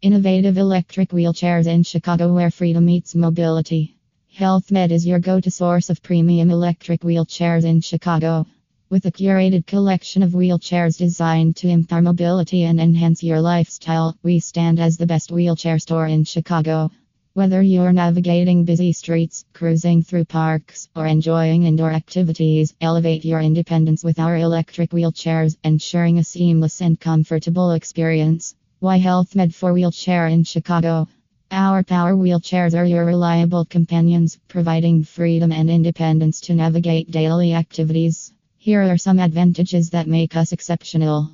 Innovative electric wheelchairs in Chicago where freedom meets mobility. HealthMed is your go to source of premium electric wheelchairs in Chicago. With a curated collection of wheelchairs designed to empower mobility and enhance your lifestyle, we stand as the best wheelchair store in Chicago. Whether you're navigating busy streets, cruising through parks, or enjoying indoor activities, elevate your independence with our electric wheelchairs, ensuring a seamless and comfortable experience. Why HealthMed for Wheelchair in Chicago? Our power wheelchairs are your reliable companions, providing freedom and independence to navigate daily activities. Here are some advantages that make us exceptional.